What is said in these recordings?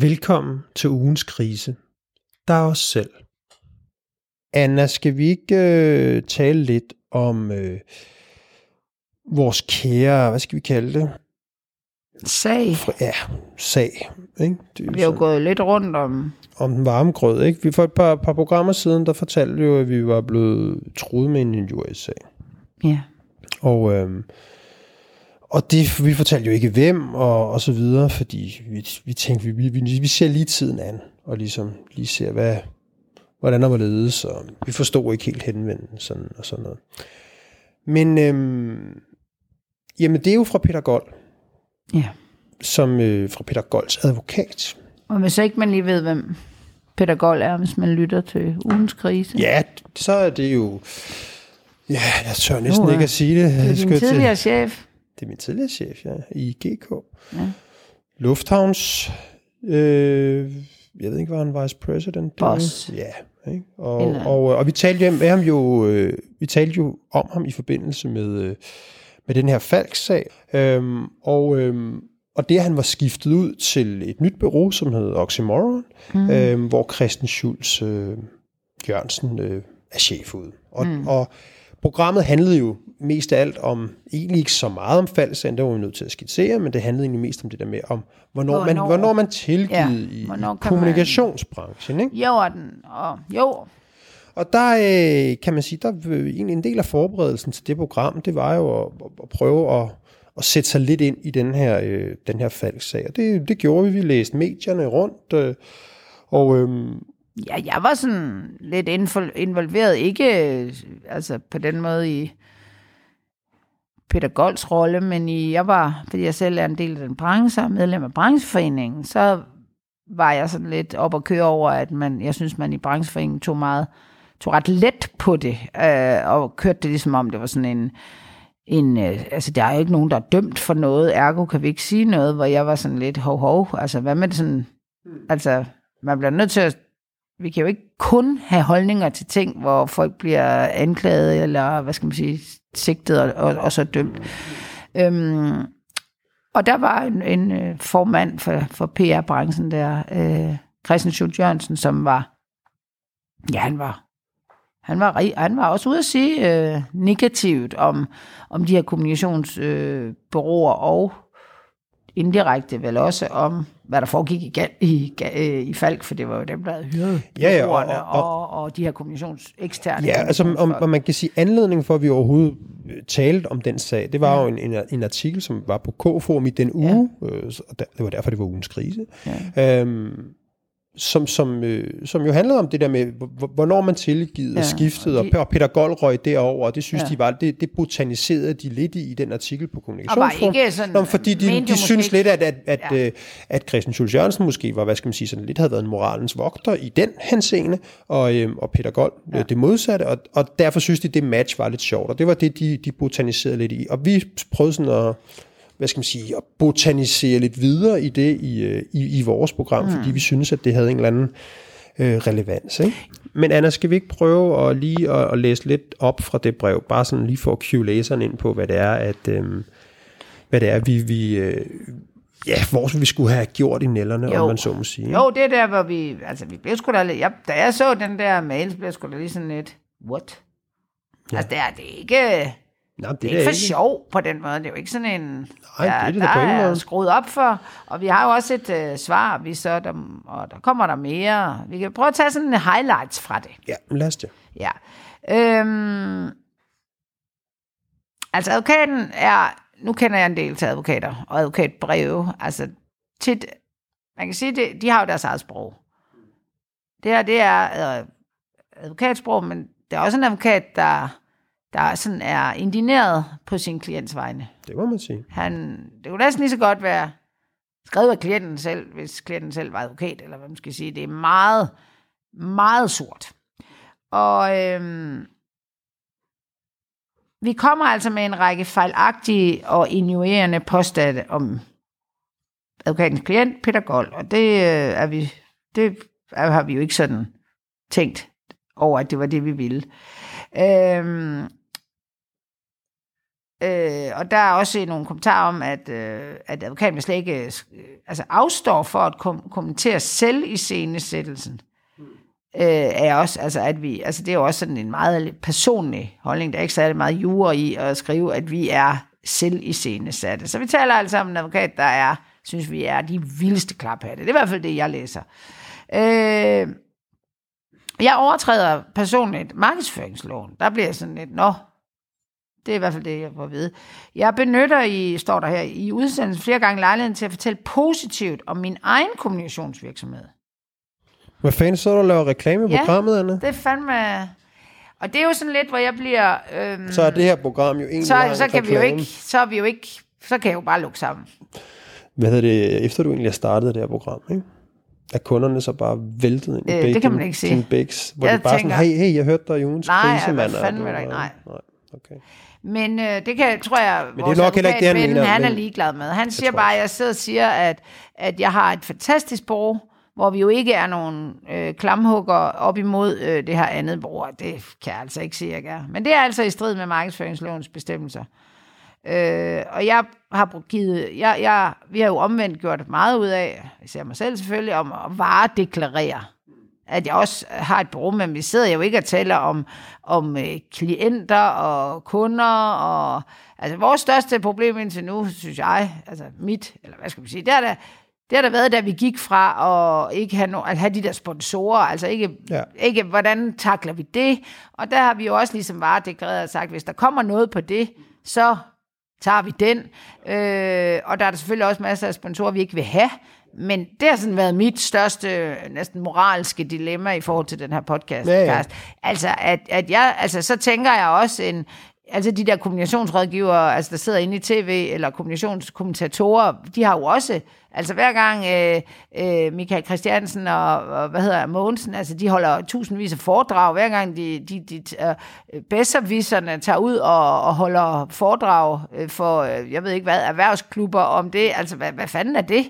Velkommen til ugens krise. Der er os selv. Anna, skal vi ikke øh, tale lidt om øh, vores kære, hvad skal vi kalde det? Sag. Ja, sag. Ikke? Det er Vi har jo gået lidt rundt om... om den varme grød. Ikke? Vi for et par, par programmer siden, der fortalte vi jo, at vi var blevet truet med en injuriesag. Ja. Og, øhm, og det, vi fortalte jo ikke hvem, og, og så videre, fordi vi, vi tænkte, vi, vi, vi ser lige tiden an, og ligesom lige ser, hvad, hvordan der var ledes, og vi forstod ikke helt henvendelsen og sådan noget. Men øhm, jamen, det er jo fra Peter Gold, ja. som øh, fra Peter Golds advokat. Og hvis ikke man lige ved, hvem Peter Gold er, hvis man lytter til ugens krise. Ja, så er det jo... Ja, jeg tør næsten Nu ikke at sige det. Det er din skulle til- tidligere chef. Det er min tidligere chef, ja, i GK. Ja. Lufthavns... Øh, jeg ved ikke, var han vice president? Boss. Ja, ikke? Og, Eller- og, og vi talte jo med ham jo, øh, vi talte jo om ham i forbindelse med, øh, med den her Falk-sag. Øhm, og, øhm, og det, han var skiftet ud til et nyt bureau, som hedder Oxymoron, mm. øhm, hvor Christian Schulz øh, Jørgensen øh, er chef ud. Og, mm. og programmet handlede jo mest af alt om, egentlig ikke så meget om faldsagen, det var vi nødt til at skitsere, men det handlede egentlig mest om det der med, om hvornår, hvornår, man, Hvornår- man tilgivet Ja, i, hvornår i kan man- kommunikationsbranchen. Ikke? Jo, og den, og jo, Og der øh, kan man sige, der øh, egentlig en del af forberedelsen til det program, det var jo at, at- prøve at, at sætte sig lidt ind i den her, øh, den her faldsag. Og det, det gjorde vi. Vi læste medierne rundt, øh, og øh, ja, jeg var sådan lidt involveret, ikke øh, altså på den måde i Peter Golds rolle, men i, jeg var, fordi jeg selv er en del af den branche, og medlem af brancheforeningen, så var jeg sådan lidt op at køre over, at man, jeg synes, man i brancheforeningen tog meget, tog ret let på det, øh, og kørte det ligesom om, det var sådan en, en, øh, altså der er jo ikke nogen, der er dømt for noget, ergo kan vi ikke sige noget, hvor jeg var sådan lidt hov hov, altså hvad med det sådan, altså man bliver nødt til at, vi kan jo ikke kun have holdninger til ting, hvor folk bliver anklaget, eller hvad skal man sige, sigtet og, og, og så dømt. Øhm, og der var en, en øh, formand for, for PR-branchen der, øh, Christian Schultz Jørgensen, som var, ja, han var, han var, rig- han var også ude at sige øh, negativt om, om de her kommunikationsbureauer øh, og indirekte vel også om, hvad der foregik i, i, øh, i Falk, for det var jo dem, der havde hyret Ja, ja, og- og- og, og, og de her kommunikationseksterne. Ja, altså om, om man kan sige, anledningen for, at vi overhovedet øh, talte om den sag, det var jo en, en, en artikel, som var på K-forum i den uge, ja. øh, så der- det var derfor, det var ugens krise, ja. øhm, som, som, øh, som jo handlede om det der med, hvor- hvornår man tilgivet ja, Ja, skiftet, og og, de- og Peter Gold røg derover, og det synes ja. De var, det, det botaniserede de lidt i, i den artikel på Og Kommunikationsforum. ikke sådan, Nå, fordi de, de synes ikke- lidt, at, at, at, Ja. øh, at Christian Schultz Jørgensen måske var, hvad skal man sige, sådan lidt havde været en moralens vogter i den henseende, og, øhm, og Peter Gold ja. det modsatte, og, og derfor synes de, det match var lidt sjovt, og det var det, de, de botaniserede lidt i. Og vi prøvede sådan at, hvad skal man sige, at botanisere lidt videre i det i, øh, i, i vores program, mm. fordi vi synes, at det havde en eller anden øh, relevans. Ikke? Men Anna, skal vi ikke prøve at lige at, at læse lidt op fra det brev, bare sådan lige for at cue læseren ind på, hvad det er, at, øhm, hvad det er, vi, vi øh, ja, hvor vi skulle have gjort i nælderne, Jo. om man så må sige. ikke? Jo, det er der, hvor vi... Altså, vi blev sgu da lidt... Jeg, da jeg så den der mail, blev jeg sgu da lige sådan lidt... What? Ja. Altså, det er, det ikke... Nå, Det det er ikke for sjov på den måde. Det er jo ikke sådan en... Nej, det er det der ingen er måde. skruet op for. Og vi har jo også et øh, svar, vi så... Der, og der kommer der mere. Vi kan prøve at tage sådan en highlights fra det. Ja, lad os det. Ja. Øhm, altså advokaten er, nu kender jeg en del til advokater og advokatbreve, altså tit, man kan sige, det, de har jo deres eget sprog. Det her, det er øh, advokatsprog, men det er også en advokat, der, der sådan er indineret på sin klients vegne. Det må man sige. Han, det kunne næsten lige så godt være skrevet af klienten selv, hvis klienten selv var advokat, eller hvad man skal sige. Det er meget, meget sort. Og øhm, vi kommer altså med en række fejlagtige og injurerende påstande om advokatens klient, Peter Gold. Og det øh, er vi, det er, har vi jo ikke sådan tænkt over, at det var det, vi ville. Øhm, Øh, og der er også nogle kommentarer om, at, øh, at advokaten slet ikke øh, altså afstår for at kom- kommentere selv i scenesættelsen. Øh, er også, altså, at vi, altså, det er jo også sådan en meget personlig holdning. Der er ikke særlig meget jure i at skrive, at vi er selv i scenesatte. Så vi taler altså om en advokat, der er, synes vi er de vildeste klaphatte. Det er i hvert fald det, jeg læser. Øh, jeg overtræder personligt markedsføringsloven. Der bliver sådan lidt, nå, det er i hvert fald det, jeg får at vide. Jeg benytter i, står der her, i udsendelsen flere gange lejligheden til at fortælle positivt om min egen kommunikationsvirksomhed. Hvad fanden så du laver reklame i Ja. programmet, Anna? Det er fandme... Og det er jo sådan lidt, hvor jeg bliver... Øhm, Så er det her program jo egentlig så, så kan vi jo reklame. ikke... Så er vi jo ikke... Så kan jeg jo bare lukke sammen. Hvad hedder det, efter du egentlig har startet det her program, ikke? Er kunderne så bare væltet ind i Øh, bag det kan man ikke sige. bæks, hvor Jeg de bare tænker- sådan, hey, hey, jeg hørte dig i ugens Nej, krise, mand. der var- ikke? Nej. nej. Okay. Men øh, det kan, tror jeg, er vores nok heller ikke det, han mener, han er men- ligeglad med. Han siger bare, at jeg sidder og siger, at, at jeg har et fantastisk bureau, hvor vi jo ikke er nogen øh, klamhugger op imod øh, det her andet bureau. Det kan jeg altså ikke sige, jeg er. Men det er altså i strid med markedsføringslovens bestemmelser. Øh, og jeg har brugt- givet, jeg, jeg, vi har jo omvendt gjort meget ud af, især mig selv selvfølgelig, om at varedeklarere. At jeg også har et bureau, men vi sidder jo ikke og taler om, om øh, klienter og kunder. Og, altså vores største problem indtil nu, synes jeg, altså mit, eller hvad skal man sige, det er da, det har der været, da vi gik fra at ikke have, no, at have de der sponsorer, altså ikke, Ja. ikke, hvordan takler vi det? Og der har vi jo også ligesom varedeklareret og sagt, hvis der kommer noget på det, så tager vi den. Øh, og der er der selvfølgelig også masser af sponsorer, vi ikke vil have. Men det har sådan været mit største, næsten moralske dilemma i forhold til den her podcast. Ja, ja. Altså, at, at jeg, altså, så tænker jeg også en, altså de der kommunikationsrådgivere, altså der sidder inde i tv, eller kommunikationskommentatorer, de har jo også, altså hver gang øh, øh, Michael Christiansen og, og hvad hedder Mogensen, altså de holder tusindvis af foredrag, hver gang de, de, de øh, bedserviserne tager ud og, og holder foredrag øh, for, øh, jeg ved ikke hvad, erhvervsklubber om det, altså hvad, hvad fanden er det?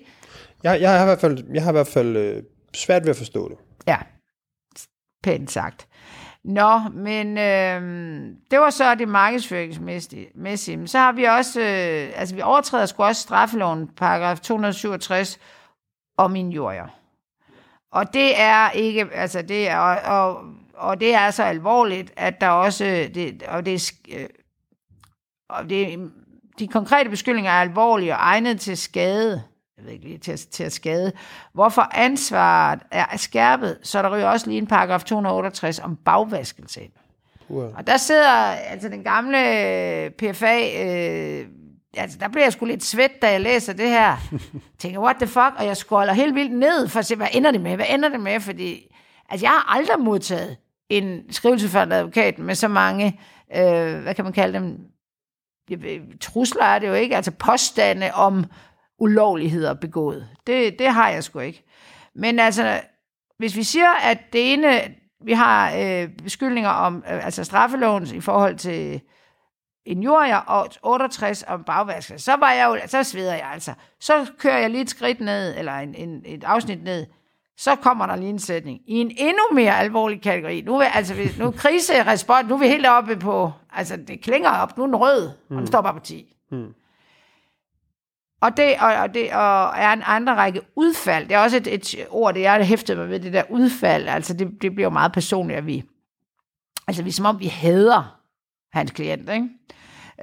Jeg, jeg har i hvert fald, jeg har i hvert fald øh, svært ved at forstå det. Ja, pænt sagt. Nå, men øh, det var så det markedsføringsmæssige. Men så har vi også, øh, altså vi overtræder sgu også straffeloven, paragraf 267, om injurier. Og det er ikke, altså det er, og, og, og det er så alvorligt, at der også, det, og det øh, og det, de konkrete beskyldninger er alvorlige og egnet til skade, jeg ved ikke lige, til, til at skade, hvorfor ansvaret er skærpet, så der ryger også lige en paragraf 268 om bagvaskelse. Uha. Og der sidder altså den gamle øh, PFA, øh, altså der bliver jeg sgu lidt svedt, da jeg læser det her. Tænker, what the fuck? Og jeg scroller helt vildt ned for at se, hvad ender det med? Hvad ender det med? Fordi altså, jeg har aldrig modtaget en skrivelse fra en advokat med så mange, øh, hvad kan man kalde dem? Trusler er det jo ikke, altså påstande om ulovligheder begået. Det, det har jeg sgu ikke. Men altså, hvis vi siger, at det ene, vi har øh, beskyldninger om, øh, altså straffeloven i forhold til injurier og 68 om bagvasker, så var jeg jo, så sveder jeg altså. Så kører jeg lige et skridt ned, eller en, en, et afsnit ned, så kommer der lige en sætning. I en endnu mere alvorlig kategori. Nu er, altså, nu er kriserespons, nu er vi helt oppe på, altså det klinger op, nu er den rød, og den står bare på 10. Og det, og, og det og er en anden række udfald. Det er også et, et ord, det jeg hæftet mig ved, det der udfald. Altså, det, det bliver jo meget personligt, at vi... Altså, vi er som om, vi hader hans klient, ikke?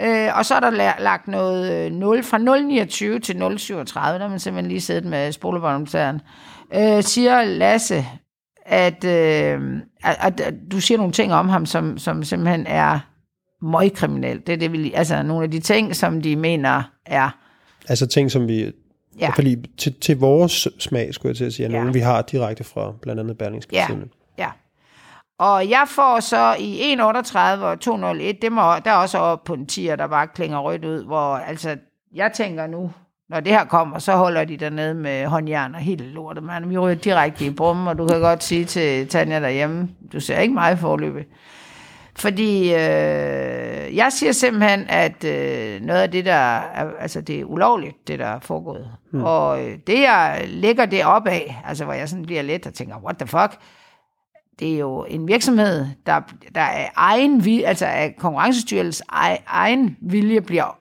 Øh, og så er der lagt noget øh, 0, fra 0,29 til 0,37, der man simpelthen lige siddet med spolebåndoptageren. Øh, siger Lasse, at, øh, at, at, at du siger nogle ting om ham, som, som simpelthen er møgkriminel. Det er det, vi, altså nogle af de ting, som de mener er Altså ting, som vi... Ja. Fordi til, til vores smag, skulle jeg til at sige, er Ja. nogle, vi har direkte fra blandt andet Berlingske Ja, ja. Og jeg får så i 1.38 og 2.01, det må, der er også op på en 10'er, der bare klinger rødt ud, hvor altså, jeg tænker nu, når det her kommer, så holder de dernede med håndjern og helt lortet, man. Vi ryger direkte i brummen, og du kan godt sige til Tanja derhjemme, du ser ikke mig forløbet. Fordi øh, jeg siger simpelthen, at øh, noget af det, der er, altså det er ulovligt, det der er foregået. Mm. Og øh, det, jeg lægger det op af, altså hvor jeg sådan bliver let og tænker, what the fuck, det er jo en virksomhed, der, der er egen, altså af konkurrencestyrelsens egen vilje bliver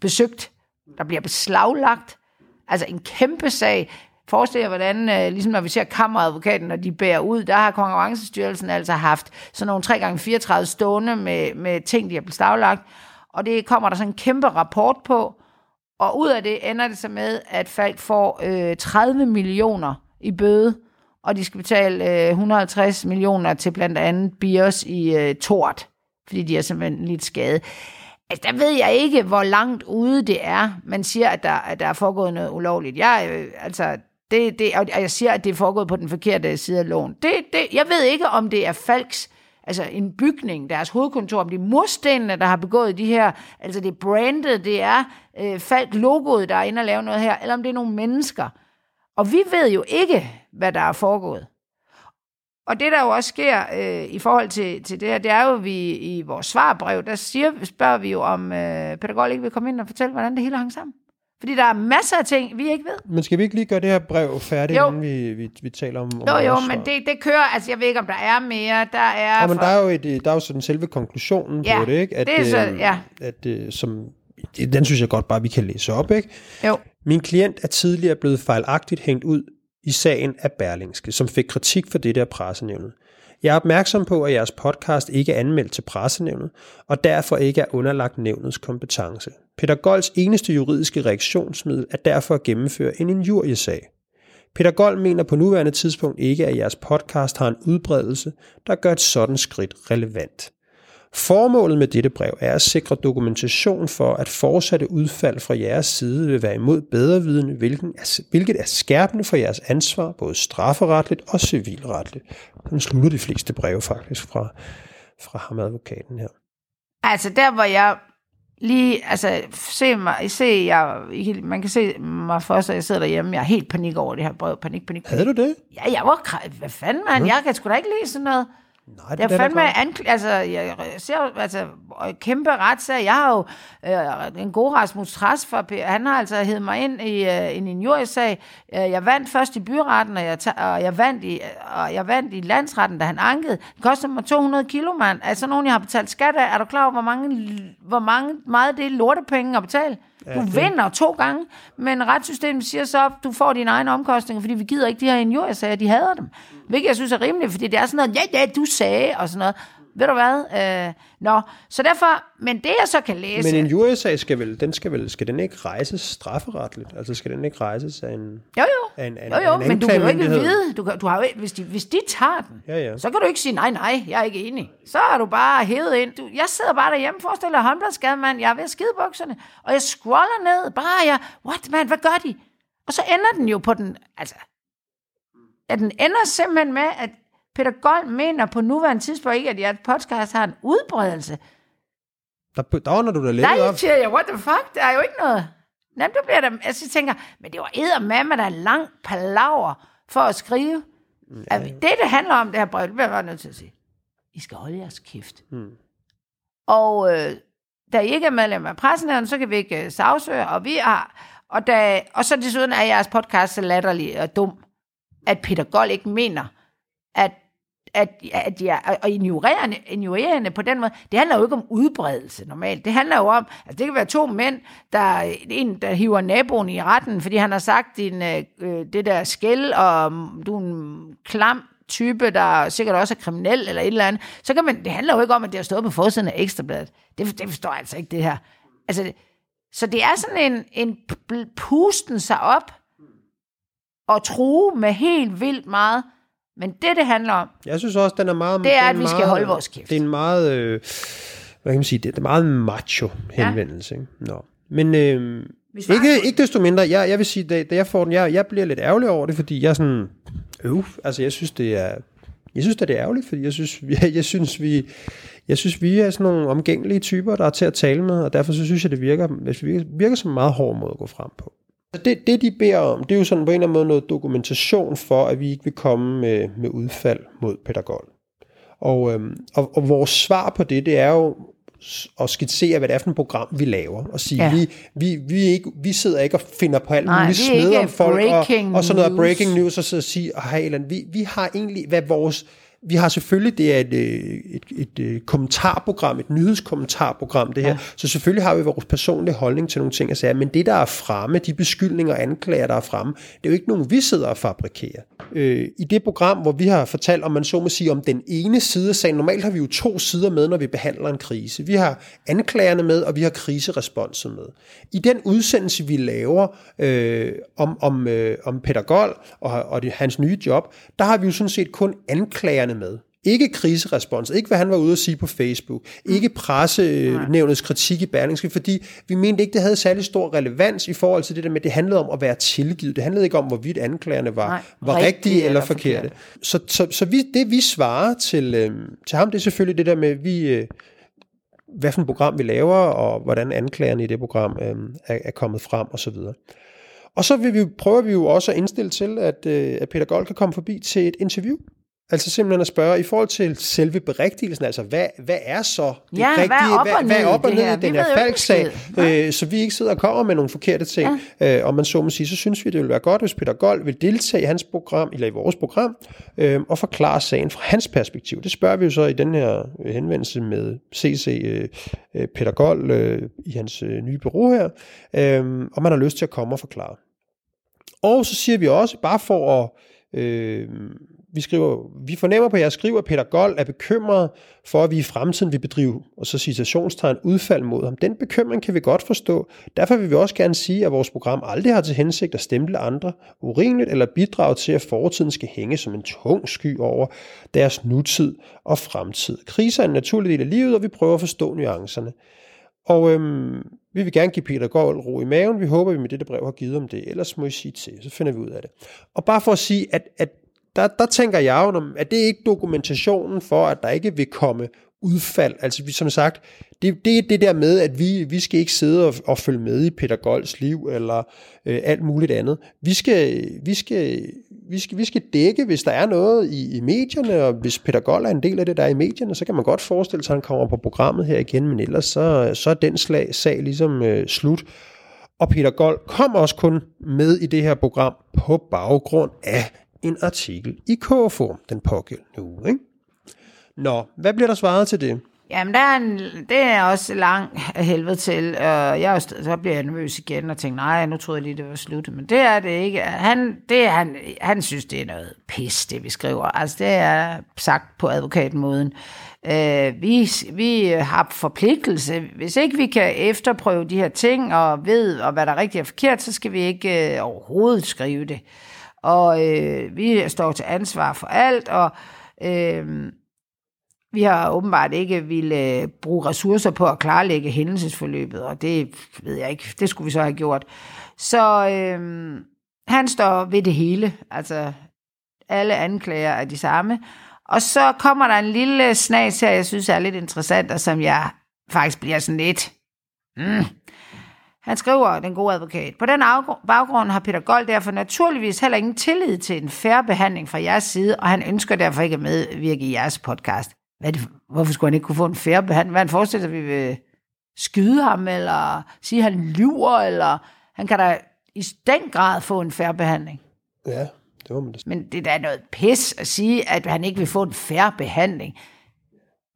besøgt, der bliver beslaglagt. Altså en kæmpe sag. Forestil jer, hvordan, øh, ligesom når vi ser kammeradvokaten, når de bærer ud, der har konkurrencestyrelsen altså haft sådan nogle 3x34 stående med, med ting, de har beslaglagt. Og det kommer der sådan en kæmpe rapport på. Og ud af det ender det så med, at Falk får øh, 30 millioner i bøde, og de skal betale øh, 150 millioner til blandt andet Bios i øh, Tort, fordi de er simpelthen lidt skade. Altså, der ved jeg ikke, hvor langt ude det er. Man siger, at der, at der er foregået noget ulovligt. Jeg, øh, altså, det, det, og jeg siger, at det er foregået på den forkerte side af loven. Det, det, jeg ved ikke, om det er Falks, altså en bygning, deres hovedkontor, om det er murstenene, der har begået de her, altså det er brandet, det er øh, Falk-logoet, der er inde og lave noget her, eller om det er nogle mennesker. Og vi ved jo ikke, hvad der er foregået. Og det, der jo også sker øh, i forhold til, til det her, det er jo, at vi i vores svarbrev, der siger, spørger vi jo, om øh, Peter Gold ikke vil komme ind og fortælle, hvordan det hele hang sammen. Fordi der er masser af ting, vi ikke ved. Men skal vi ikke lige gøre det her brev færdigt, Jo. inden vi, vi, vi taler om, om Jo, jo, men det, det kører, altså jeg ved ikke, om der er mere. Der er... Ja, men for- der er jo, et, der er jo sådan selve konklusionen Ja, på det, ikke? At, det er så- øh, ja. at, øh, som, den synes jeg godt bare, vi kan læse op, ikke? Jo. Min klient er tidligere blevet fejlagtigt hængt ud i sagen af Berlingske, som fik kritik for dette af pressenævnet. Jeg er opmærksom på, at jeres podcast ikke er anmeldt til pressenævnet, og derfor ikke er underlagt nævnets kompetence. Peter Golds eneste juridiske reaktionsmiddel er derfor at gennemføre en injuriesag. Peter Gold mener på nuværende tidspunkt ikke, at jeres podcast har en udbredelse, der gør et sådan skridt relevant. Formålet med dette brev er at sikre dokumentation for, at fortsatte udfald fra jeres side vil være imod bedrevidende, hvilken hvilket er skærpende for jeres ansvar, både strafferetligt og civilretligt. Sådan slutter de fleste breve faktisk fra, fra ham advokaten her. Altså der, hvor jeg lige, altså se mig, se, jeg, man kan se mig for sig, jeg sidder derhjemme, jeg er helt panik over det her brev, panik, panik, panik. Havde du det? Ja, jeg var, hvad fanden, man, jeg kan sgu da ikke lide sådan noget. Nej, Jeg er da fandme ankl- altså, jeg ser altså, kæmpe retssag. Jeg har jo øh, en god Rasmus Træs for, han har altså hævet mig ind i øh, en injuriesag. Øh, jeg vandt først i byretten, og jeg, og, jeg vandt i, og jeg vandt i landsretten, da han ankede. Det kostede mig 200 kilo, mand. Altså nogen, jeg har betalt skat af. Er du klar over, hvor, mange, hvor mange, meget det er lortepenge at betale? Du vinder to gange, men retssystemet siger så, at du får dine egne omkostninger, fordi vi gider ikke de her injuriesager, de hader dem. Hvilket jeg synes er rimeligt, fordi det er sådan noget, ja, ja, du sagde, og sådan noget. Ved du hvad? Øh, nå, så derfor, men det jeg så kan læse... Men en juriesag skal vel, den skal vel, skal den ikke rejses strafferetligt? Altså skal den ikke rejses af en, jo, jo. af en, af jo, jo, en men du kan jo ikke vide, du, kan, du har jo, hvis, de, hvis de tager den, Ja, ja. så kan du ikke sige, nej, nej, jeg er ikke enig. Så er du bare hævet ind. Du, jeg sidder bare derhjemme, forestil dig håndbladskade, mand, jeg er ved at skide bukserne, og jeg scroller ned, bare jeg, what man, hvad gør de? Og så ender den jo på den, altså, at den ender simpelthen med, at Peter Gold mener på nuværende tidspunkt ikke, at jeres podcast har en udbredelse. Der, der ånder du da lidt Nej, op. siger jeg, what the fuck, der er jo ikke noget. Jamen, du bliver der, altså, jeg tænker, men det var eddermame, der er lang palaver for at skrive. Ja. At det, det handler om, det her brev, det bliver jeg bare nødt til at sige. I skal holde jeres kæft. Hmm. Og øh, da I ikke er medlem af pressenævnen, så kan vi ikke øh, sagsøge, og vi har... Og, da, og så desuden er jeres podcast så latterlig og dum, at Peter Gold ikke mener, at at, at de er, og ignorerende, ignorerende på den måde, det handler jo ikke om udbredelse normalt. Det handler jo om, at det kan være to mænd, der en, der hiver naboen i retten, fordi han har sagt din, øh, øh det der skæld, og mm, du er en klam type, der sikkert også er kriminel eller et eller andet. Så kan man, det handler jo ikke om, at det har stået på forsiden af Ekstrabladet. Det, det forstår jeg altså ikke, det her. Altså, så det er sådan en, en pusten sig op og true med helt vildt meget. Men det, det handler om, Jeg synes også, den er meget... Det er, at vi skal meget, holde vores kæft. Det er en meget... Øh, hvad kan man sige? Det er en meget macho henvendelse. Ja. Nå. Men øh, ikke, ikke desto mindre, jeg, jeg vil sige, da, da jeg får den, jeg, jeg bliver lidt ærgerlig over det, fordi jeg er sådan... Øh, altså jeg synes, det er... Jeg synes, det er ærgerligt, fordi jeg synes, jeg, jeg synes, vi... Jeg synes, vi er sådan nogle omgængelige typer, der er til at tale med, og derfor så synes jeg, det virker, det virker, virker som en meget hård måde at gå frem på. Så Det, det, de beder om, det er jo sådan på en eller anden måde noget dokumentation for, at vi ikke vil komme med, med udfald mod Gold. Og, øhm, og, og vores svar på det, det er jo at skitsere, hvad det er for et program, vi laver. Og sige, Ja. vi, vi, vi, ikke, vi sidder ikke og finder på alt muligt vi sned om folk, og, og sådan noget news. breaking news, og så sige, hey, eller, vi, vi har egentlig, hvad vores vi har selvfølgelig, det er et, øh, et, et, et kommentarprogram, et nyhedskommentarprogram, det her, ja. så selvfølgelig har vi vores personlige holdning til nogle ting og sager, men det, der er fremme, de beskyldninger og anklager, der er fremme, det er jo ikke nogen, vi sidder og fabrikerer. Øh, I det program, hvor vi har fortalt, om man så må sige, om den ene side af sagen, normalt har vi jo to sider med, når vi behandler en krise. Vi har anklagerne med, og vi har kriseresponsen med. I den udsendelse, vi laver øh, om, om, øh, om Peter Gold og, og det, hans nye job, der har vi jo sådan set kun anklagerne med. Ikke kriserespons, ikke hvad han var ude at sige på Facebook, ikke pressenævnets kritik i Berlingske, fordi vi mente ikke, det havde særlig stor relevans i forhold til det der med, det handlede om at være tilgivet. Det handlede ikke om, hvorvidt anklagerne var, Nej, var rigtige, rigtige eller, eller forkerte. forkerte. Så, så, så vi, det vi svarer til, øh, til ham, det er selvfølgelig det der med, vi, øh, hvad for et program vi laver, og hvordan anklagerne i det program øh, er, er kommet frem osv. Og så vil vi, prøver vi jo også at indstille til, at, øh, at Peter Gold kan komme forbi til et interview Altså simpelthen at spørge, i forhold til selve berigtigelsen, altså hvad, hvad er så det ja, rigtige, hvad er op og hvad, hvad er op og ned i den her falksag, øh, så vi ikke sidder og kommer med nogle forkerte ting. Ja. Øh, og man så må sige, så synes vi, det ville være godt, hvis Peter Gold vil deltage i hans program, eller i vores program, øh, og forklare sagen fra hans perspektiv. Det spørger vi jo så i den her henvendelse med CC øh, øh, Peter Gold øh, i hans øh, nye bureau her, øh, og man har lyst til at komme og forklare. Og så siger vi også, bare for at øh, vi, skriver, vi fornemmer på jeres skriver, at Peter Gold er bekymret for, at vi i fremtiden vil bedrive, og så citationstegn, udfald mod ham. Den bekymring kan vi godt forstå. Derfor vil vi også gerne sige, at vores program aldrig har til hensigt at stemple andre urimeligt eller bidrage til, at fortiden skal hænge som en tung sky over deres nutid og fremtid. Kriser er en naturlig del af livet, og vi prøver at forstå nuancerne. Og øhm, vi vil gerne give Peter Gold ro i maven. Vi håber, at vi med dette brev har givet om det. Ellers må I sige til, så finder vi ud af det. Og bare for at sige, at, at der, der tænker jeg jo, at det er ikke dokumentationen for, at der ikke vil komme udfald. Altså vi, som sagt, det, det er det der med, at vi, vi skal ikke sidde og, og følge med i Peter Golds liv eller øh, alt muligt andet. Vi skal, vi, skal, vi, skal, vi skal dække, hvis der er noget i, i medierne, og hvis Peter Gold er en del af det, der er i medierne, så kan man godt forestille sig, at han kommer på programmet her igen, men ellers så, så er den slag, sag ligesom øh, slut. Og Peter Gold kom også kun med i det her program på baggrund af en artikel i KFO, den pågældende uge. Ikke? Nå, hvad bliver der svaret til det? Jamen, der er en, det er også lang af helvede til, og jeg, så bliver jeg nervøs igen og tænker, nej, nu troede jeg lige, det var slut. Men det er det ikke. Han, det er, han, han synes, det er noget pis, det vi skriver. Altså, det er sagt på advokatmåden. Øh, vi, vi har forpligtelse. Hvis ikke vi kan efterprøve de her ting og ved, og hvad der er rigtigt og forkert, så skal vi ikke øh, overhovedet skrive det og øh, vi står til ansvar for alt, og øh, vi har åbenbart ikke ville øh, bruge ressourcer på at klarlægge hændelsesforløbet, og det ved jeg ikke, det skulle vi så have gjort. Så øh, han står ved det hele, altså alle anklager er de samme. Og så kommer der en lille snas her, jeg synes er lidt interessant, og som jeg faktisk bliver sådan lidt... Mm, han skriver, den gode advokat, på den baggrund har Peter Gold derfor naturligvis heller ingen tillid til en færre behandling fra jeres side, og han ønsker derfor ikke at medvirke i jeres podcast. Hvad det, hvorfor skulle han ikke kunne få en færre behandling? Hvad han forestiller sig, vi vil skyde ham, eller sige, at han lyver, eller han kan da i den grad få en færre behandling. Ja, det var man det. Men det er da noget pis at sige, at han ikke vil få en færre behandling.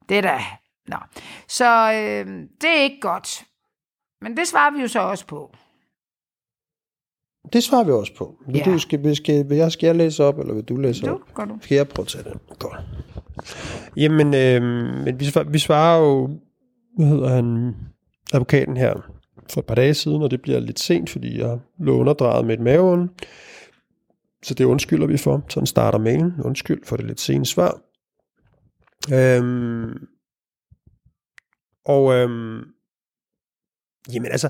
Det er da... Nå. Så øh, det er ikke godt. Men det svarer vi jo så også på. Det svarer vi også på. Vil, ja. du, skal, vil, skal, vil jeg, skal jeg læse op, eller vil du læse du, op? Gør du. Skal jeg prøve at tage det? Godt. Jamen, øh, men vi, svarer, vi svarer jo, hvad hedder han, advokaten her, for et par dage siden, og det bliver lidt sent, fordi jeg lå underdrejet med et maven. Så det undskylder vi for. Sådan starter mailen. Undskyld for det lidt sene svar. Øhm, og øhm, Jamen altså,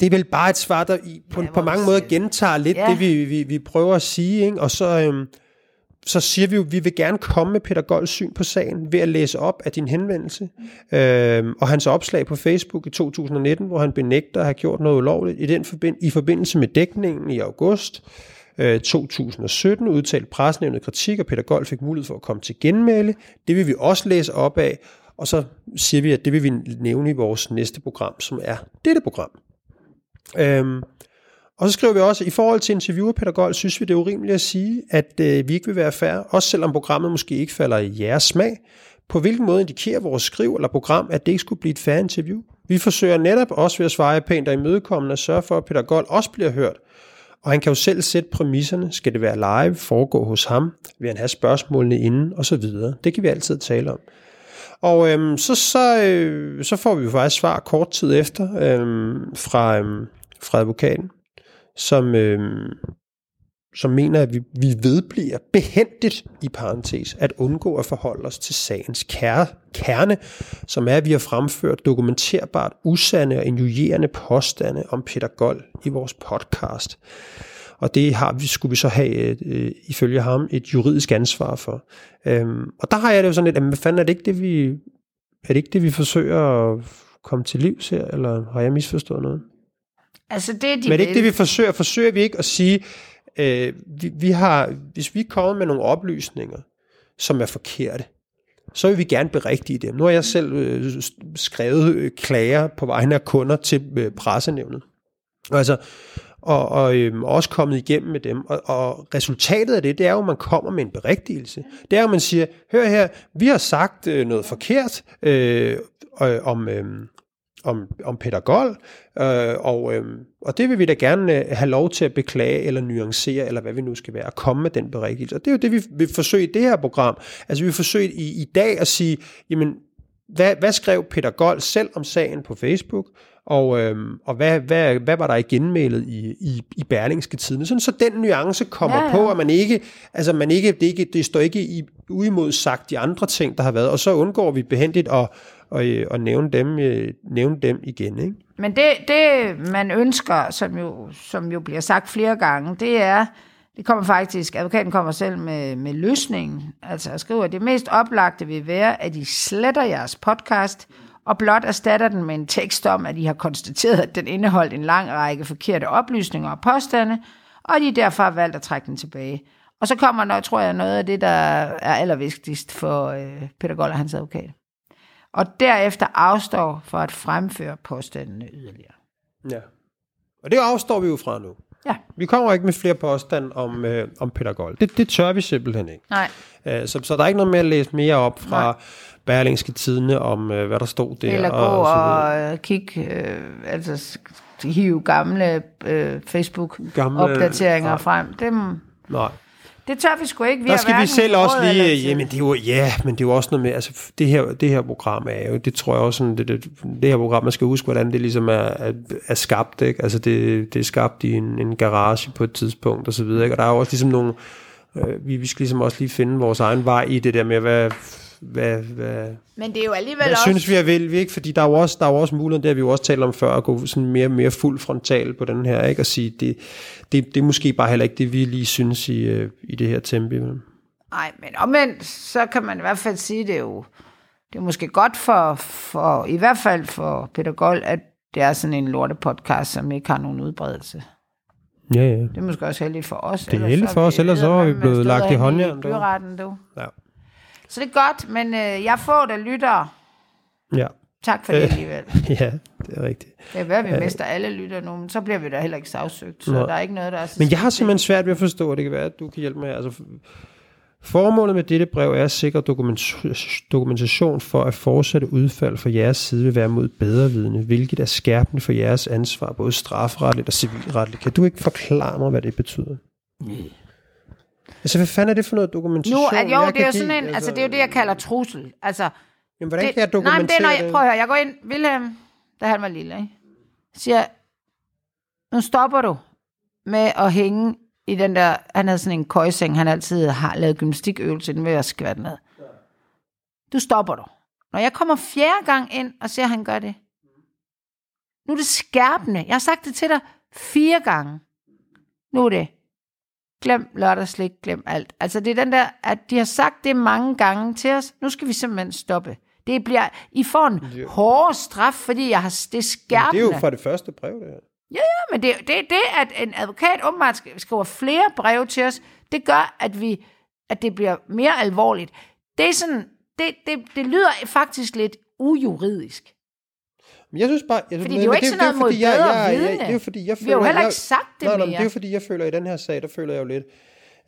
det er vel bare et svar, der i, på, ja, på mange måder gentager lidt ja. det, vi, vi, vi prøver at sige. Ikke? Og så, øhm, så siger vi jo, at vi vil gerne komme med Peter Golds syn på sagen ved at læse op af din henvendelse mm. øhm, og hans opslag på Facebook i 2019, hvor han benægter at have gjort noget ulovligt i, den forbind- i forbindelse med dækningen i august. 2017 øh, udtalte presnævnet kritik, og Peter Gold fik mulighed for at komme til genmæle. Det vil vi også læse op af, og så siger vi, at det vil vi nævne i vores næste program, som er dette program. Øhm, Og så skriver vi også, at i forhold til interviewer Peter Gold, synes vi, det er urimeligt at sige, at øh, vi ikke vil være færre, også selvom programmet måske ikke falder i jeres smag. På hvilken måde indikerer vores skriv eller program, at det ikke skulle blive et færre interview? Vi forsøger netop også ved at svare pænt og imødekommende at sørge for, at Peter Gold også bliver hørt. Og han kan jo selv sætte præmisserne. Skal det være live, foregå hos ham? Vil han have spørgsmålene inden? Og så videre. Det kan vi altid tale om. Og øhm, så, så, øh, så får vi jo faktisk svar kort tid efter øhm, fra, øhm, fra advokaten, som, øhm, som mener, at vi, vi vedbliver behendigt i parentes at undgå at forholde os til sagens kerne, kerne, som er, at vi har fremført dokumenterbart usande og injurierende påstande om Peter Gold i vores podcast. Og det har vi, skulle vi så have, øh, ifølge ham, et juridisk ansvar for. Øhm, og der har jeg det jo sådan lidt, at hvad fanden er det ikke det, vi, er det ikke det, vi forsøger at komme til livs her, eller har jeg misforstået noget? Altså det, de Men er det ikke det, vi forsøger? Forsøger vi ikke at sige, øh, vi, vi har, hvis vi kommer med nogle oplysninger, som er forkerte, så vil vi gerne berigtige dem. Nu har jeg selv øh, skrevet øh, klager på vegne af kunder til øh, pressenævnet. Altså, og, og øhm, også kommet igennem med dem. Og, og resultatet af det, det er jo, at man kommer med en berigtigelse. Det er jo, at man siger, hør her, vi har sagt øh, noget forkert øh, øh, om, øh, om, om Peter Gold, øh, og, øh, og det vil vi da gerne øh, have lov til at beklage eller nuancere, eller hvad vi nu skal være, at komme med den berigtigelse. Og det er jo det, vi vil forsøge i det her program. Altså vi vil forsøge i, i dag at sige, jamen, hvad, hvad skrev Peter Gold selv om sagen på Facebook, og, øhm, og hvad, hvad, hvad var der i genmailet i, i, i Berlingske Tidene, sådan så den nuance kommer ja, ja. på, at man ikke, altså man ikke, det, ikke, det står ikke i, uimod sagt de andre ting, der har været, og så undgår vi behendigt at, og, og nævne, dem, øh, nævne dem igen. Ikke? Men det, det, man ønsker, som jo, som jo bliver sagt flere gange, det er, det kommer faktisk, advokaten kommer selv med, med løsningen, altså at skrive, at det mest oplagte vil være, at I sletter jeres podcast, og blot erstatter den med en tekst om, at I har konstateret, at den indeholdt en lang række forkerte oplysninger og påstande, og de derfor har valgt at trække den tilbage. Og så kommer, noget, tror jeg, noget af det, der er allervigtigst for øh, Peter Gold og hans advokat og derefter afstår for at fremføre påstandene yderligere. Ja, og det afstår vi jo fra nu. Ja. Vi kommer ikke med flere påstande om, øh, om Peter Gold. Det, det tør vi simpelthen ikke. Nej. Øh, så, så der er ikke noget med at læse mere op fra Nej. Berlingske Tidene om, øh, hvad der stod der. Eller gå og, og øh, kigge, øh, altså hive gamle øh, Facebook-opdateringer frem. Dem, Nej. Det tør vi sgu ikke. Vi der skal vi selv også lige, jamen det er jo, ja, men det er jo også noget med, altså det her, det her program er jo, det tror jeg også sådan, det, det, det her program, man skal huske, hvordan det ligesom er, er, er skabt, ikke? Altså det, det er skabt i en, en garage på et tidspunkt og så videre, ikke? Og der er jo også ligesom nogle, øh, vi, vi skal ligesom også lige finde vores egen vej i det der med, hvad, hvad, hvad, Men det er jo alligevel hvad også... synes vi er vel, vi ikke? Fordi der er jo også, der er jo også muligheden, det har vi jo også talt om før, at gå sådan mere, mere fuld frontal på den her, ikke? Og sige, det, det, det er måske bare heller ikke det, vi lige synes i, øh, i det her tempo. Nej, men omvendt, så kan man i hvert fald sige, det er jo det er måske godt for, for, i hvert fald for Peter Gold, at det er sådan en lortepodcast, som ikke har nogen udbredelse. Ja, ja. Det er måske også heldigt for os. Det er heldigt for os, ellers så er vi blevet lagt i håndjern. Du. Ja. Så det er godt, men øh, jeg får der lytter. Ja. Tak for det alligevel. ja, det er rigtigt. Det er værd, at vi mister alle lytter nu, men så bliver vi da heller ikke sagsøgt, så Nå. der er ikke noget, der er... Men jeg har simpelthen svært ved at forstå, at det kan være, at du kan hjælpe mig. Altså, formålet med dette brev er at sikre dokumentation for, at fortsatte udfald fra jeres side vil være mod bedre vidne, hvilket er skærpende for jeres ansvar, både strafferetligt og civilretligt. Kan du ikke forklare mig, hvad det betyder? Nej. Altså, hvad fanden er det for noget dokumentation? Nu, at jo, det er jo sådan en, altså, altså, det er jo det, jeg kalder trussel. Altså, Jamen, hvordan det, kan jeg dokumentere nej, det? Når jeg, prøv at høre, jeg går ind, Wilhelm, da han var lille, ikke? siger, nu stopper du med at hænge i den der, han havde sådan en køjseng, han altid har lavet gymnastikøvelse den ved at skvatte med. Du stopper du. Når jeg kommer fjerde gang ind og ser, at han gør det, nu er det skærpende. Jeg har sagt det til dig fire gange. Nu er det, glem lørdagslik, glem alt. Altså det er den der, at de har sagt det mange gange til os. Nu skal vi simpelthen stoppe. Det bliver, I får en ja. hårdere straf, fordi jeg har, det skærpende. det er jo fra det første brev, det her. Ja, ja, men det, det, det at en advokat åbenbart skriver flere breve til os, det gør, at, vi, at det bliver mere alvorligt. Det er sådan, det, det, det lyder faktisk lidt ujuridisk. Men jeg synes bare... Jeg, Fordi det er jo ikke sådan noget mod jeg, bedre jeg, jeg, jeg, det er jo fordi, jeg Vi har jo føler- heller jeg- ikke sagt det nej, nej, mere. det er jo fordi, jeg føler i den her sag, der føler jeg jo lidt,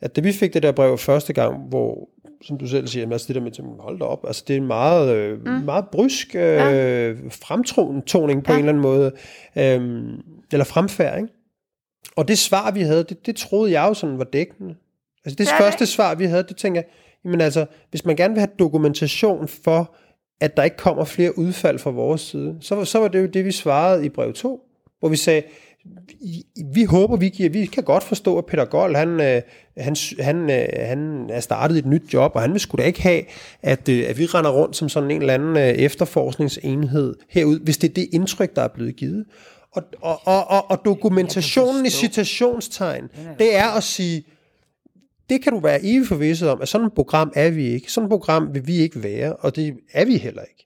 at da vi fik det der brev første gang, hvor, som du selv siger, altså det der med, at hold da op, altså det er en meget, øh, mm. meget brysk øh, ja. fremtoning på Ja. ja. en eller anden måde, øh, eller fremfærd, ikke? Og det svar, vi havde, det, det troede jeg jo sådan var dækkende. Altså det, Det det første det. svar, vi havde, det tænker jeg, jamen altså, hvis man gerne vil have dokumentation for, at der ikke kommer flere udfald fra vores side, så, så var det jo det, vi svarede i brev 2, hvor vi sagde, vi, vi håber, vi giver, vi kan godt forstå, at Peter Gold, han, øh, han, han, øh, han er startet et nyt job, og han vil sgu da ikke have, at, øh, at vi render rundt som sådan en eller anden efterforskningsenhed herud, hvis det er det indtryk, der er blevet givet. Og, og, og, og, og dokumentationen i citationstegn, det er at sige, det kan du være evigt forvisset om, at sådan et program er vi ikke. Sådan et program vil vi ikke være, og det er vi heller ikke.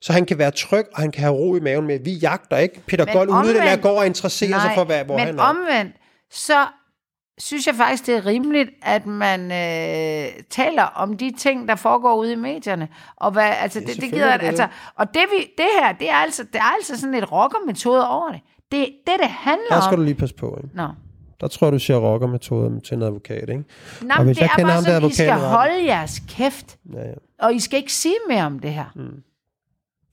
Så han kan være tryg, og han kan have ro i maven med, at vi jagter ikke Peter Men Gold ude, den går og interesserer sig for, hvad, hvor men han er. omvendt, så synes jeg faktisk, det er rimeligt, at man øh, taler om de ting, der foregår ude i medierne. Og hvad, altså, det, det selvfølgelig gider, er det altså, og det, vi, det her, det er, altså, det er altså sådan et rockermetode over det. Det det, det handler Der skal om. du lige passe på, ikke? Nå. Der tror du siger rockermetoder til en advokat, ikke? Nå, Og hvis det jeg er kender bare ham, sådan, I skal holde jeres kæft. Ja, ja. Og I skal ikke sige mere om det her. Mm.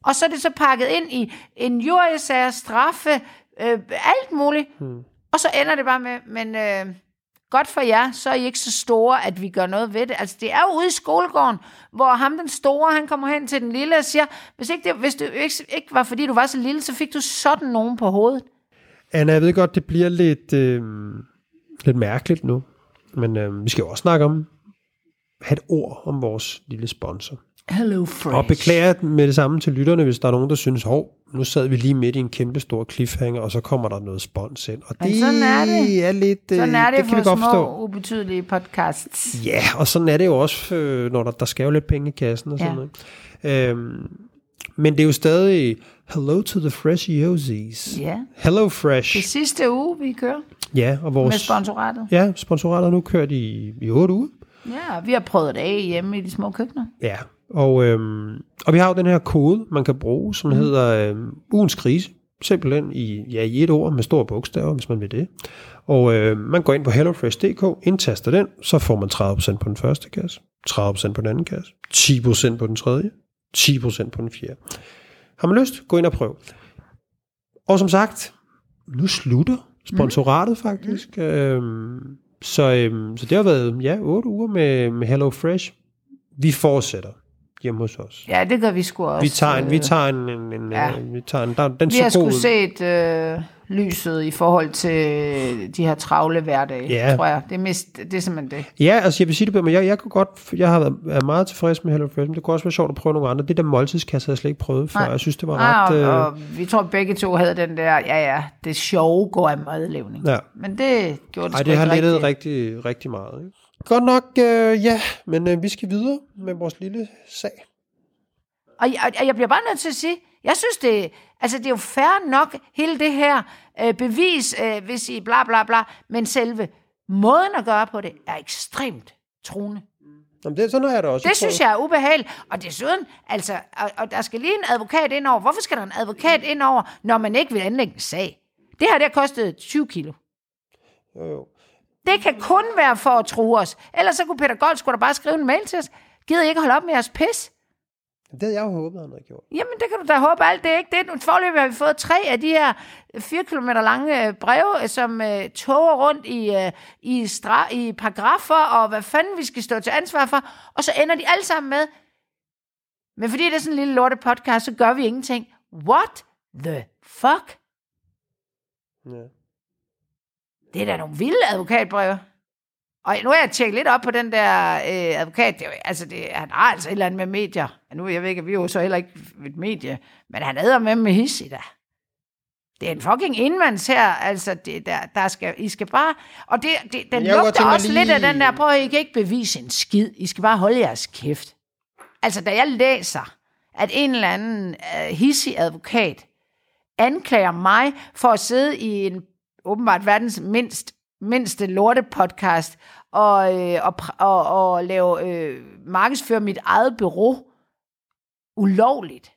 Og så er det så pakket ind i en jurisager, straffe, øh, alt muligt. Mm. Og så ender det bare med, men øh, godt for jer, så er I ikke så store, at vi gør noget ved det. Altså, det er jo ude i skolegården, hvor ham den store, han kommer hen til den lille og siger, hvis, ikke det, hvis det ikke, ikke var fordi, du var så lille, så fik du sådan nogen på hovedet. Anna, jeg ved godt, det bliver lidt, øh, lidt mærkeligt nu, men øh, vi skal jo også snakke om, have et ord om vores lille sponsor. Hello Fresh. Og beklager med det samme til lytterne, hvis der er nogen, der synes, hov, nu sad vi lige midt i en kæmpe stor cliffhanger, og så kommer der noget spons ind. Og Men det sådan er det. er lidt, øh, Sådan er det, det kan vi for godt små, forstå. ubetydelige podcasts. Ja, og sådan er det jo også, øh, når der, der skal jo lidt penge i kassen og sådan Ja. noget. Øhm, men det er jo stadig, hello to the fresh Yozis. Ja. Hello Fresh. Det sidste uge, vi kører Ja, og vores... med sponsoratet. Ja, sponsoratet er nu kørt i, i 8 uger. Ja, vi har prøvet det af hjemme i de små køkkener. Ja, og, øhm, og vi har jo den her kode, man kan bruge, som mm. hedder øhm, ugens krise. Simpelthen i, ja, i et ord med store bogstaver, hvis man vil det. Og øh, man går ind på hellofresh.dk, indtaster den, så får man 30% på den første kasse, 30% på den anden kasse, 10% på den tredje, 10% på den fjerde. Har man lyst, gå ind og prøv. Og som sagt, nu slutter sponsoratet faktisk. Mm. Øhm, så, øhm, så det har været ja, 8 uger med, med Hello Fresh. Vi fortsætter hjemme hos os. Ja, det gør vi sgu også. Vi tager en, vi øh, tager en, en, en Ja. vi tager en, der, den Vi så har sgu set øh, lyset i forhold til de her travle hverdage, Ja. tror jeg. Det er, mest, det er simpelthen det. Ja, altså jeg vil sige det men jeg, jeg kunne godt, jeg har været er meget tilfreds med Hello Fresh, men det kunne også være sjovt at prøve nogle andre. Det der måltidskasse havde jeg slet ikke prøvet før. Nej. Jeg synes, det var Ah, ret... og, Øh, og vi tror begge to havde den der, ja ja, det sjove går af madlavning. ja. Men det gjorde det Ej, det har lettet rigtig, rigtig meget. Ikke? Godt nok, øh, ja, men øh, vi skal videre med vores lille sag. Og, og, og jeg bliver bare nødt til at sige, jeg synes, det, altså, det er jo fair nok, hele det her øh, bevis, øh, hvis I bla bla bla, men selve måden at gøre på det, er ekstremt truende. Jamen, det, sådan jeg det også. Det synes jeg er ubehageligt. Og desuden, altså, og, og der skal lige en advokat ind over. Hvorfor skal der en advokat ind over, når man ikke vil anlægge en sag? Det her, det har kostet 20 kilo. Jo, jo. Det kan kun være for at true os. Ellers så kunne Peter Gold skulle da bare skrive en mail til os. Gider I ikke holde op med jeres pis? Det havde jeg jo håbet, han havde gjort. Jamen, det kan du da håbe alt. Det er ikke det. Forløbig har vi fået tre af de her 4 km lange øh, breve, øh, som øh, toger rundt i, øh, i, stra- i paragrafer, og hvad fanden vi skal stå til ansvar for. Og så ender de alle sammen med, men fordi det er sådan en lille lorte podcast, så gør vi ingenting. What the fuck? Ja. Det er da nogle vilde advokatbreve. Og nu har jeg tjekket lidt op på den der øh, advokat. Det, er jo- altså, det, han har altså et eller andet med medier. Nu, jeg ved ikke, vi er jo så heller ikke et medie. Men han æder med med his i da. Det er en fucking indmands her. Altså, det, der, der skal, I skal bare... Og det, det, den jeg lugter også lidt af lige- den der, prøv at I kan ikke bevise en skid. I skal bare holde jeres kæft. Altså, da jeg læser, at en eller anden uh, hissig advokat anklager mig for at sidde i en åbenbart verdens mindst, mindste lortepodcast og, øh, og, og, og lave øh, markedsføre mit eget bureau ulovligt.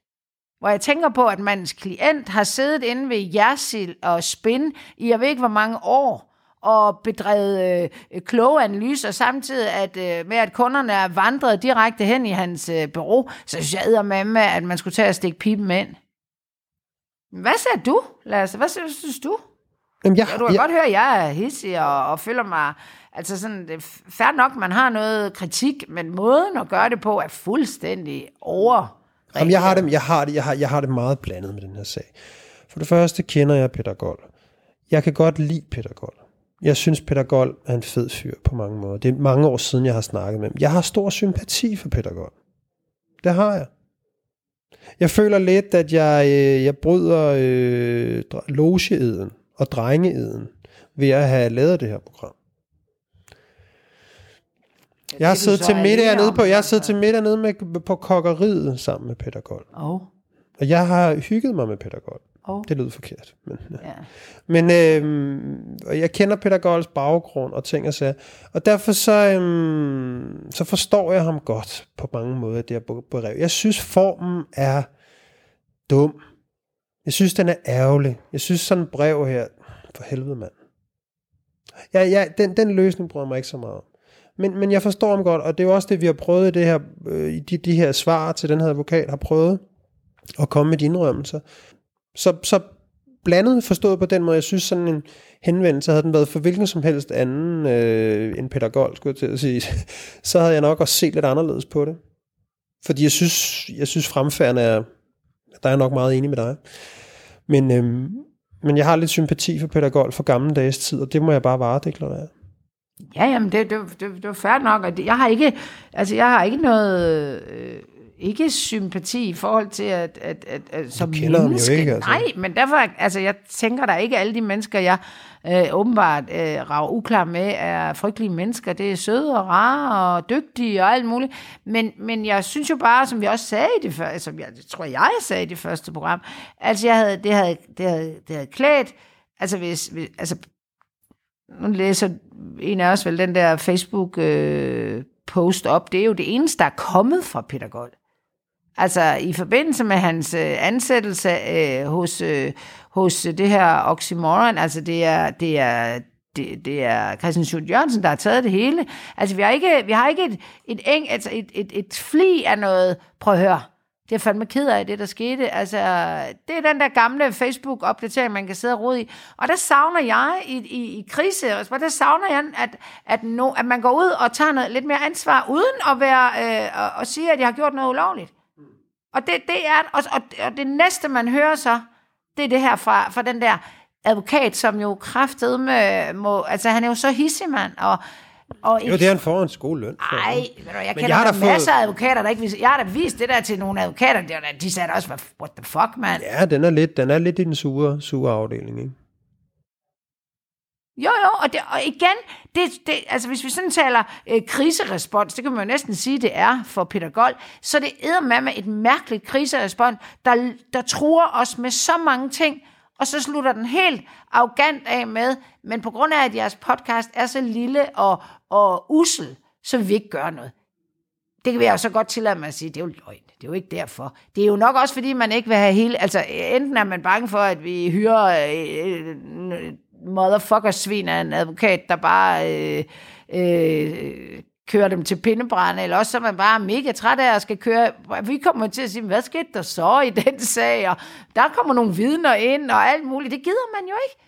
hvor jeg tænker på, at mandens klient har siddet inde ved Jersil og Spin i jeg ved ikke hvor mange år, og bedrevet øh, kloge analyser, samtidig at, øh, med, at kunderne er vandret direkte hen i hans øh, bureau, så synes jeg med, med, at man skulle tage og stikke pipen ind. Hvad siger du, Lasse? Hvad synes du? Jamen, jeg, Ja, du kan jeg, godt høre, at jeg er hissig og, og føler mig... Altså sådan, det er fair nok, man har noget kritik, men måden at gøre det på er fuldstændig over. Jamen, jeg, har det, jeg, har det, jeg, har, jeg har det meget blandet med den her sag. For det første kender jeg Peter Gold. Jeg kan godt lide Peter Gold. Jeg synes, Peter Gold er en fed fyr på mange måder. Det er mange år siden, jeg har snakket med ham. Jeg har stor sympati for Peter Gold. Det har jeg. Jeg føler lidt, at jeg, øh, jeg bryder øh, logeeden og drengeeden ved at have lavet det her program. Jeg har siddet til middag nede på, jeg har altså. siddet til middag nede med, på kokkeriet sammen med Peter Gold. Oh, Og jeg har hygget mig med Peter Gold. oh, Det lyder forkert. Men, ja. ja. men øh, og jeg kender Peter Golds baggrund og ting og sager. Og derfor så, øh, så forstår jeg ham godt på mange måder, det her brev. Jeg synes, formen er dum. Jeg synes, den er ærgerlig. Jeg synes, sådan et brev her, for helvede mand. Ja, ja, den, den løsning bryder mig ikke så meget om. Men, men jeg forstår ham godt, og det er jo også det, vi har prøvet i det her, øh, i de, de her svar til den her advokat, har prøvet at komme med de indrømmelser. Så, så blandet forstået på den måde, jeg synes sådan en henvendelse, havde den været for hvilken som helst anden øh, end Peter Gold, skulle jeg til at sige, så havde jeg nok også set lidt anderledes på det. Fordi jeg synes, jeg synes fremfærden er, der er jeg nok meget enig med dig. Men, øhm, men jeg har lidt sympati for Peter Gold for gamle dages tid, og det må jeg bare varedeklarere. Ja, jamen, det, det, det, det var fair nok, og det, jeg har ikke, altså, jeg har ikke noget, øh, ikke sympati i forhold til, at, at, at, at som ham jo menneske, ikke, altså. nej, men derfor, altså, jeg tænker der ikke alle de mennesker, jeg øh, åbenbart øh, rager uklar med, er frygtelige mennesker. Det er søde og rare og dygtige og alt muligt. Men, men jeg synes jo bare, som vi også sagde i det første, som jeg tror jeg, jeg sagde i det første program, altså, jeg havde, det havde, det havde, det havde klædt, altså, hvis, hvis altså, nu læser en af os vel den der Facebook øh, post op, det er jo det eneste, der er kommet fra Peter Gold. Altså i forbindelse med hans øh, ansættelse øh, hos, øh, hos øh, det her Oxymoron, altså det er, det er, det, det er Christian Schultz Jørgensen, der har taget det hele. Altså vi har ikke, vi har ikke et, et, eng, altså et, et, et fli af noget, prøv at høre, det er fandme ked af, det der skete. Altså, det er den der gamle Facebook-opdatering, man kan sidde og rode i. Og der savner jeg i, i, i krise, der savner jeg, at, at, no, at man går ud og tager noget, lidt mere ansvar, uden at være øh, og, og sige, at jeg har gjort noget ulovligt. Og det, det er, og, og, og det næste, man hører så, det er det her fra, fra den der advokat, som jo kraftede med, må, altså han er jo så hissig, mand, og, og Jo, det er en foran skoleløn. for. ej, ved du, jeg kender jeg har da fået- masser af advokater, der ikke vil, jeg har da vist det der til nogle advokater, der, de sagde også, "Hvad- what the fuck, mand. Ja, den er lidt, den er lidt i den sure, sure afdeling, ikke? Jo, jo, og, det, og igen, det, det, altså hvis vi sådan taler øh, kriserespons, det kan man jo næsten sige, det er for Peter Gold, så det er med et mærkeligt kriserespons, der, der truer os med så mange ting, og så slutter den helt arrogant af med, men på grund af, at jeres podcast er så lille og, og usel, så vil vi ikke gøre noget. Det kan vi jo så godt tillade mig at sige, det er jo løgn. Det er jo ikke derfor. Det er jo nok også, fordi man ikke vil have hele... Altså, enten er man bange for, at vi hyrer øh, øh motherfucker-svin af en advokat, der bare øh, øh, kører dem til pindebrænde, eller også så er man bare mega træt af at skal køre. Vi kommer til at sige, hvad skete der så i den sag? Og der kommer nogle vidner ind og alt muligt. Det gider man jo ikke.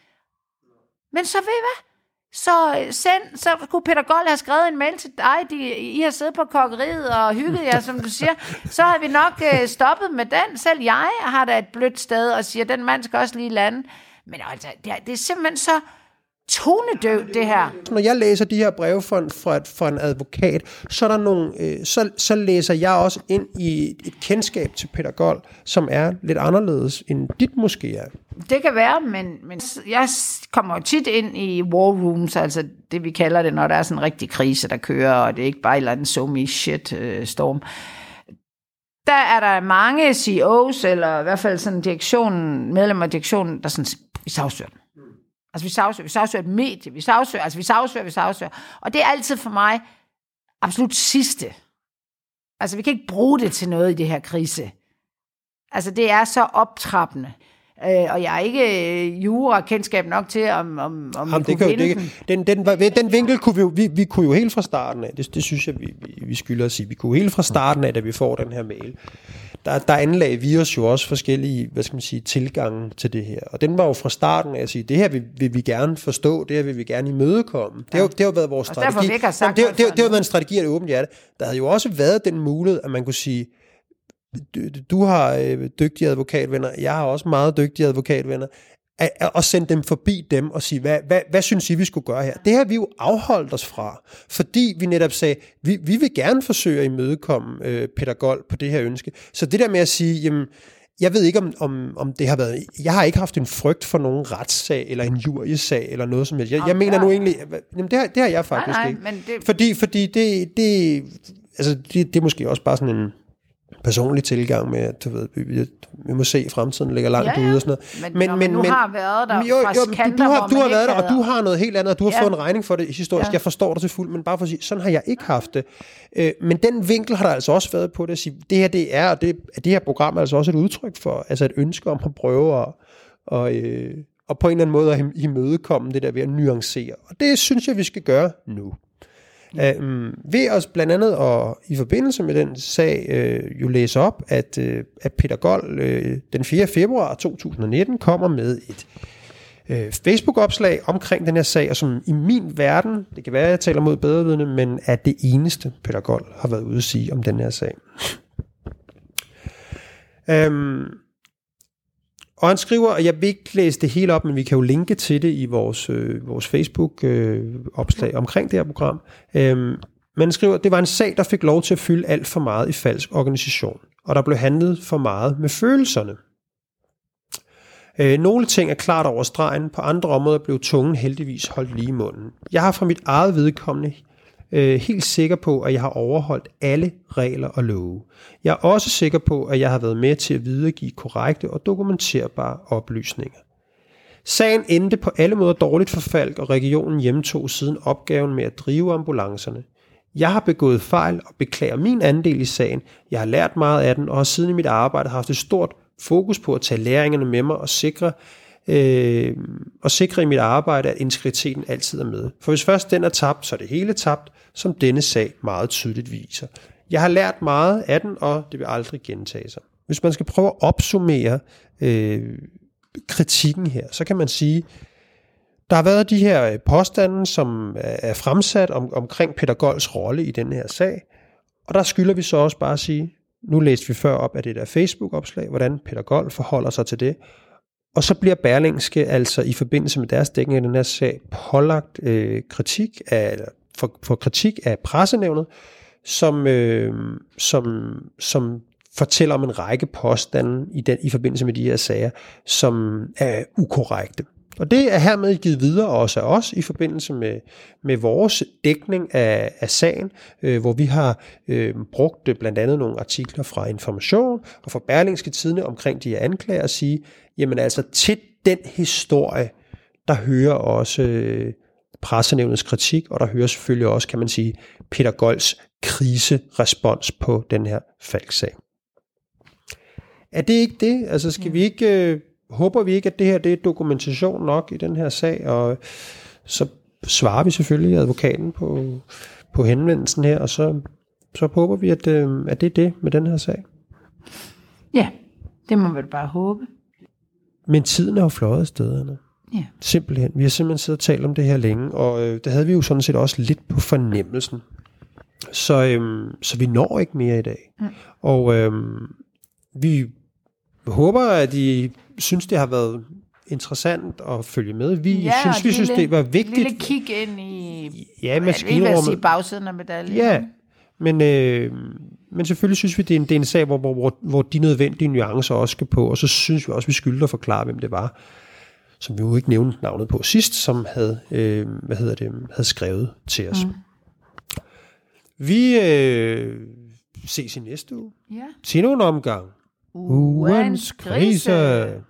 Men så ved I hvad? Så øh, send, så kunne Peter Gold have skrevet en mail til dig, de, I har siddet på kokkeriet og hygget jer, som du siger. Så har vi nok øh, stoppet med den. Selv jeg har da et blødt sted og siger, den mand skal også lige lande. Men altså, det er, det er simpelthen så tonedøvt, det her. Når jeg læser de her breve fra, en- fra, fra en advokat, så, er der nogle, øh, så, så læser jeg også ind i et kendskab til Peter Gold, som er lidt anderledes end dit måske er. Det kan være, men, men jeg kommer jo tit ind i war rooms, altså det vi kalder det, når der er sådan en rigtig krise, der kører, og det er ikke bare et eller andet so shit øh, storm. Der er der mange CEOs, eller i hvert fald sådan direktionen, medlemmer af direktionen, der sådan, vi sagsøger den. Altså vi sagsøger, vi sagsøger et medie, vi sagsøger, altså vi sagsøger, vi sagsøger. Og det er altid for mig absolut sidste. Altså vi kan ikke bruge det til noget i det her krise. Altså, det er så optrappende. Øh, og jeg er ikke øh, jura-kendskab nok til, om, om, om Jamen, det kan, jo- det, den, den, var- den vinkel kunne vi jo, vi, vi kunne jo helt fra starten af, det, det synes jeg, vi, vi, vi skylder at sige, vi kunne helt fra starten af, da vi får den her mail, der, der anlagde vi os jo også forskellige, hvad skal man sige, tilgange til det her. Og den var jo fra starten af at sige, det her vil, vil vi gerne forstå, det her vil vi gerne imødekomme. Det har, jo, det har jo været vores Og derfor strategi. vi ikke har sagt Jamen, det, har- det, har- før det har været en strategi af det åbent hjerte. Der havde jo også været den mulighed, at man kunne sige, du, du har øh, dygtige advokatvenner, jeg har også meget dygtige advokatvenner, at, at, og sende dem forbi dem og sige, hvad, hvad, hvad synes I, vi skulle gøre her? Det har vi jo afholdt os fra, fordi vi netop sagde, vi, vi vil gerne forsøge at imødekomme øh, Peter Gold på det her ønske. Så det der med at sige, jamen, jeg ved ikke, om, om, om det har været... Jeg har ikke haft en frygt for nogen retssag, eller en juriesag, eller noget som helst. Jeg, jeg mener nu egentlig... Jamen, det har, det har jeg faktisk nej, ikke. men det- Fordi, fordi det, det, altså det, det er måske også bare sådan en personlig tilgang med, at du ved, vi, vi, må se, at fremtiden ligger langt Ja, ja. ude og sådan noget. Men når man nu har været der jo, jo, men kanter, du, du har, du har været der, og du har noget helt andet, og du har Ja. fået en regning for det historisk. Ja. Jeg forstår dig til fuld, men bare for at sige, sådan har jeg ikke haft det. Øh, men den vinkel har der altså også været på det at sige, det her det er, og det, det her program er altså også et udtryk for, altså et ønske om at prøve at, og, øh, og på en eller anden måde at imødekomme det der ved at nuancere. Og det synes jeg, vi skal gøre nu. Um, ved os blandt andet og i forbindelse med den sag øh, jo læse op, at, øh, at Peter Gold øh, den 4. februar 2019 kommer med et øh, Facebook-opslag omkring den her sag, og som i min verden, det kan være, at jeg taler mod bedrevidende, men er det eneste, Peter Gold har været ude at sige om den her sag. um, og han skriver, og jeg vil ikke læse det hele op, men vi kan jo linke til det i vores, øh, vores Facebook-opslag øh, omkring det her program. Øhm, men han skriver, det var en sag, der fik lov til at fylde alt for meget i falsk organisation, og der blev handlet for meget med følelserne. Øh, nogle ting er klart over stregen, på andre områder blev tungen heldigvis holdt lige i munden. Jeg har fra mit eget vedkommende øh, helt sikker på, at jeg har overholdt alle regler og love. Jeg er også sikker på, at jeg har været med til at videregive korrekte og dokumenterbare oplysninger. Sagen endte på alle måder dårligt for Falk, og regionen hjemtog siden opgaven med at drive ambulancerne. Jeg har begået fejl og beklager min andel i sagen. Jeg har lært meget af den, og har siden i mit arbejde haft et stort fokus på at tage læringerne med mig og sikre, øh, og sikre i mit arbejde, at integriteten altid er med. For hvis først den er tabt, så er det hele tabt, som denne sag meget tydeligt viser. Jeg har lært meget af den, og det vil aldrig gentage sig. Hvis man skal prøve at opsummere øh, kritikken her, så kan man sige, der har været de her øh, påstande, som er er fremsat om, omkring Peter Golds rolle i den her sag, og der skylder vi så også bare at sige, nu læste vi før op af det der Facebook-opslag, hvordan Peter Gold forholder sig til det, og så bliver Berlingske altså i forbindelse med deres dækning af den her sag pålagt øh, kritik af, for, for kritik af pressenævnet, som, øh, som, som fortæller om en række påstande i, den, i forbindelse med de her sager, som er ukorrekte. Og det er hermed givet videre også af os i forbindelse med, med vores dækning af, af sagen, øh, hvor vi har øh, brugt øh, blandt andet nogle artikler fra Information og fra Berlingske Tidene omkring de her anklager at sige, jamen altså til den historie, der hører også øh, pressenævnets kritik, og der hører selvfølgelig også, kan man sige, Peter Golds kriserespons på den her faldsag. Er det ikke det? Altså skal vi ikke, øh, håber vi ikke, at det her det er dokumentation nok i den her sag, og så svarer vi selvfølgelig advokaten på, på henvendelsen her, og så, så håber vi, at, øh, at det er det med den her sag. Ja, det må vel bare håbe. Men tiden er jo fløjet af stederne. Ja. Simpelthen. Vi har simpelthen siddet og talt om det her længe, og øh, det havde vi jo sådan set også lidt på fornemmelsen. Så, øhm, så vi når ikke mere i dag. Mm. Og øhm, vi håber, at I synes, det har været interessant at følge med. Vi Ja, synes, vi synes, lille- det var vigtigt. lille kig ind i... Ja, vil sige maskinrummet. bagsiden af medaljen. Ja, men, øh, men selvfølgelig synes vi, det er en, det er en sag, hvor, hvor, hvor, hvor de nødvendige nuancer også skal på, og så synes vi også, vi skylder at forklare, hvem det var, som vi jo ikke nævnte navnet på sidst, som havde, øh, hvad hedder det, havde skrevet til os. Mm. Vi øh, ses i næste uge. ja. Til nogle omgang. Ugens krise.